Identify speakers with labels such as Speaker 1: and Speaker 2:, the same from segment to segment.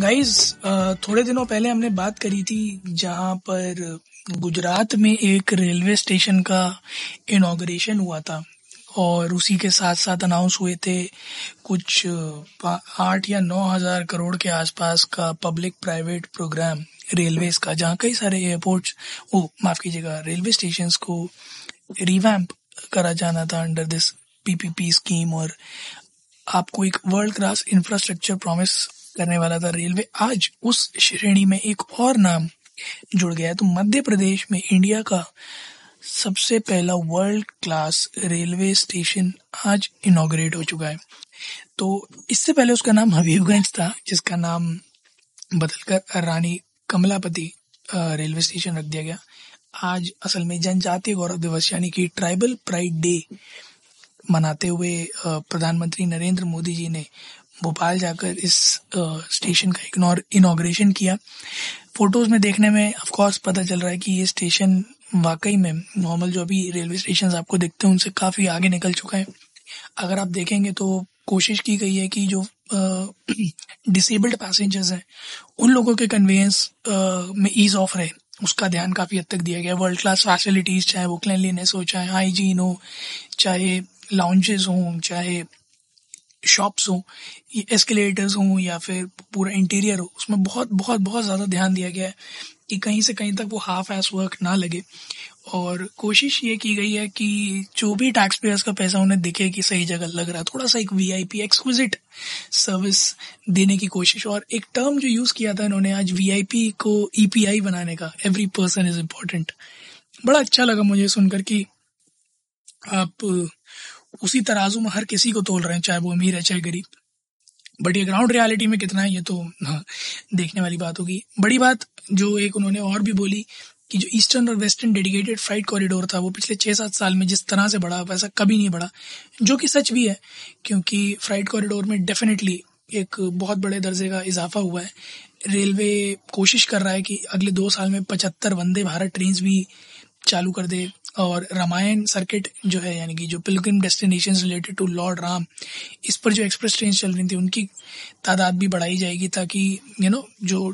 Speaker 1: Guys थोड़े दिनों पहले हमने बात करी थी जहाँ पर गुजरात में एक रेलवे स्टेशन का इनाग्रेशन हुआ था और उसी के साथ साथ अनाउंस हुए थे कुछ आठ या नौ हज़ार करोड़ के आसपास का पब्लिक प्राइवेट प्रोग्राम रेलवेज का, जहाँ कई सारे एयरपोर्ट्स वो माफ़ कीजिएगा रेलवे स्टेशन को रिवैम्प करा जाना था अंडर दिस पीपीपी स्कीम और आपको एक वर्ल्ड क्लास इंफ्रास्ट्रक्चर प्रॉमिस करने वाला था रेलवे, आज उस श्रेणी में एक और नाम जुड़ गया है। तो मध्य प्रदेश में इंडिया का सबसे पहला वर्ल्ड क्लास रेलवे स्टेशन आज इनोग्रेट हो चुका है। तो इससे पहले उसका नाम हबीबगंज था, जिसका नाम बदलकर रानी कमलापति रेलवे स्टेशन रख दिया गया। आज असल में जनजातीय गौरव दिवस, यानी कि ट्राइबल प्राइड डे मनाते हुए प्रधानमंत्री नरेंद्र मोदी जी ने भोपाल जाकर इस स्टेशन का इनोग्रेशन किया। फ़ोटोज़ में देखने में ऑफ़ कोर्स पता चल रहा है कि ये स्टेशन वाकई में नॉर्मल जो अभी रेलवे स्टेशन आपको देखते हैं, उनसे काफ़ी आगे निकल चुका है। अगर आप देखेंगे तो कोशिश की गई है कि जो डिसेबल्ड पैसेंजर्स हैं, उन लोगों के कन्वेंस में ईज ऑफ़ रहे। उसका ध्यान काफ़ी हद तक दिया गया। वर्ल्ड क्लास फैसिलिटीज़ चाहे वो क्लिनलीनेस हो, चाहे हाइजीन हो, चाहे लाउंजेस हों, चाहे शॉप्स हों एस्केलेटर्स हों, या फिर पूरा इंटीरियर हो, उसमें बहुत बहुत बहुत ज़्यादा ध्यान दिया गया है कि कहीं से कहीं तक वो हाफ़ एस वर्क ना लगे। और कोशिश ये की गई है कि जो भी टैक्स पेयर्स का पैसा उन्हें दिखे कि सही जगह लग रहा है, थोड़ा सा एक V I P exquisite service देने की कोशिश। और एक टर्म जो यूज़ किया था इन्होंने आज वी आई पी को ई पी आई बनाने का एवरी पर्सन इज़ इम्पोर्टेंट बड़ा अच्छा लगा मुझे सुनकर कि आप उसी तराजू में हर किसी को तोल रहे हैं चाहे वो अमीर है चाहे गरीब। बट ये ग्राउंड रियलिटी में कितना है ये तो हाँ, देखने वाली बात होगी। बड़ी बात जो एक उन्होंने और भी बोली कि जो ईस्टर्न और वेस्टर्न डेडिकेटेड फ्राइट कॉरिडोर था वो पिछले छः सात साल में जिस तरह से बढ़ा वैसा कभी नहीं बढ़ा जो कि सच भी है क्योंकि फ्राइट कॉरिडोर में डेफिनेटली एक बहुत बड़े दर्जे का इजाफा हुआ है। रेलवे कोशिश कर रहा है कि अगले दो साल में पचहत्तर वंदे भारत ट्रेन भी चालू कर दे। और रामायण सर्किट जो है यानी कि जो pilgrim destination related to lord Ram इस पर जो एक्सप्रेस ट्रेन चल रही थी उनकी तादाद भी बढ़ाई जाएगी ताकि यू नो जो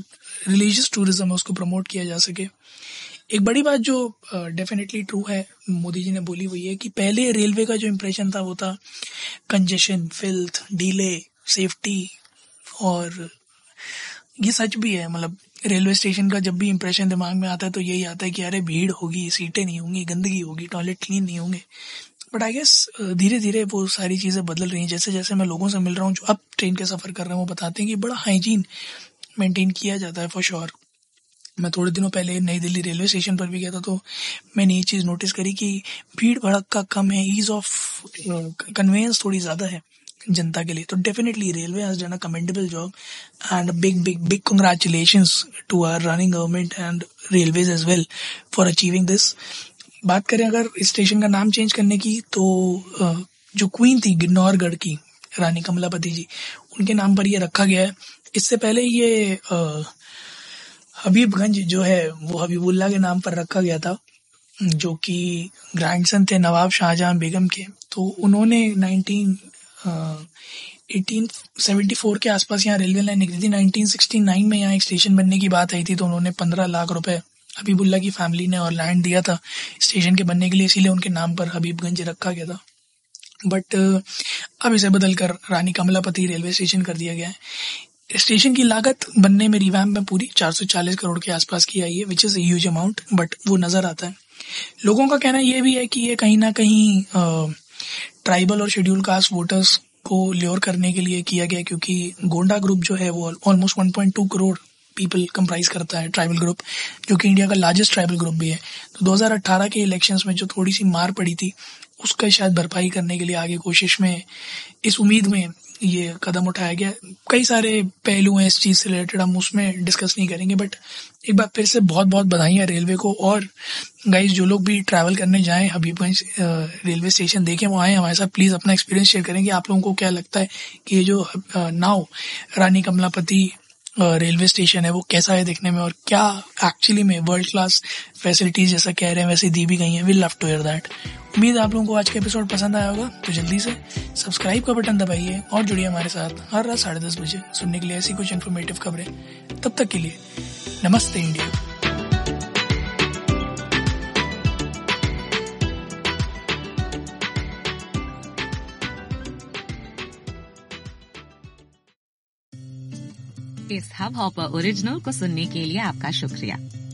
Speaker 1: रिलीजियस टूरिज़्म है उसको प्रमोट किया जा सके। एक बड़ी बात जो डेफिनेटली uh, ट्रू है मोदी जी ने बोली हुई है कि पहले रेलवे का जो इम्प्रेशन था वो था कंजेशन फिल्थ डीले सेफ्टी और ये सच भी है मतलब रेलवे स्टेशन का जब भी इम्प्रेशन दिमाग में आता है तो यही आता है कि अरे, भीड़ होगी, सीटें नहीं होंगी, गंदगी होगी टॉयलेट क्लीन नहीं होंगे। बट आई गेस धीरे धीरे वो सारी चीज़ें बदल रही हैं। जैसे जैसे मैं लोगों से मिल रहा हूँ, जो अब ट्रेन के सफ़र कर रहे हैं, वो बताते हैं कि बड़ा हाइजीन मेंटेन किया जाता है फॉर श्योर मैं थोड़े दिनों पहले नई दिल्ली रेलवे स्टेशन पर भी गया था तो मैंने ये चीज़ नोटिस करी कि भीड़ भड़क का कम है ईज ऑफ़ कन्वेंस थोड़ी ज़्यादा है। जनता के लिए तो definitely railway has done a commendable job and big big big congratulation to our running government and railways as well for achieving this बात करें अगर स्टेशन का नाम चेंज करने की तो जो क्वीन थी, गिन्नौरगढ़ की, रानी कमलापति जी, उनके नाम पर ये रखा गया है। इससे पहले ये हबीबगंज जो है, वो हबीबुल्ला के नाम पर रखा गया था, जो कि ग्रैंडसन थे नवाब शाहजहां बेगम के। तो उन्होंने 19 एटीन सेवेंटी फोर के आसपास यहाँ रेलवे लाइन निकली थी। नाइनटीन सिक्सटी नाइन में यहाँ एक स्टेशन बनने की बात आई थी तो उन्होंने पंद्रह लाख रुपए हबीबुल्ला की फैमिली ने और लैंड दिया था स्टेशन के बनने के लिए, इसीलिए उनके नाम पर हबीबगंज रखा गया था। बट अब इसे बदलकर रानी कमलापति रेलवे स्टेशन कर दिया गया है। स्टेशन की लागत बनने में रिवैम्प में पूरी 440 करोड़ के आसपास की आई है which is huge amount but वो नज़र आता है। लोगों का कहना यह भी है कि ये कहीं ना कहीं ट्राइबल और शेड्यूल कास्ट वोटर्स को ल्योर करने के लिए किया गया, क्योंकि गोंडा ग्रुप जो है वो ऑलमोस्ट 1.2 करोड़ पीपल कंप्राइज करता है ट्राइबल ग्रुप जो कि इंडिया का लार्जेस्ट ट्राइबल ग्रुप भी है। तो 2018 के इलेक्शंस में जो थोड़ी सी मार पड़ी थी उसका शायद भरपाई करने के लिए आगे कोशिश में इस उम्मीद में ये कदम उठाया गया। कई सारे पहलू हैं इस चीज़ से रिलेटेड हम उसमें डिस्कस नहीं करेंगे बट एक बार फिर से बहुत बहुत बधाई है रेलवे को। और गाइज़ जो लोग भी ट्रैवल करने जाएँ हबीबगंज रेलवे स्टेशन देखें, वो आए हमारे साथ प्लीज़ अपना एक्सपीरियंस शेयर करेंगे। आप लोगों को क्या लगता है कि ये जो नाव रानी कमलापति रेलवे स्टेशन है, वो कैसा है देखने में? और क्या एक्चुअली में वर्ल्ड क्लास फैसिलिटीज़ जैसा कह रहे हैं, वैसे दी भी गई हैं। We love to hear that उम्मीद आप लोगों को आज का एपिसोड पसंद आया होगा तो जल्दी से सब्सक्राइब का बटन दबाइए और जुड़िए हमारे साथ हर रात साढ़े दस बजे सुनने के लिए ऐसी कुछ इन्फॉर्मेटिव खबरें। तब तक के लिए, नमस्ते इंडिया।
Speaker 2: इस हब हॉपर ओरिजिनल को सुनने के लिए आपका शुक्रिया।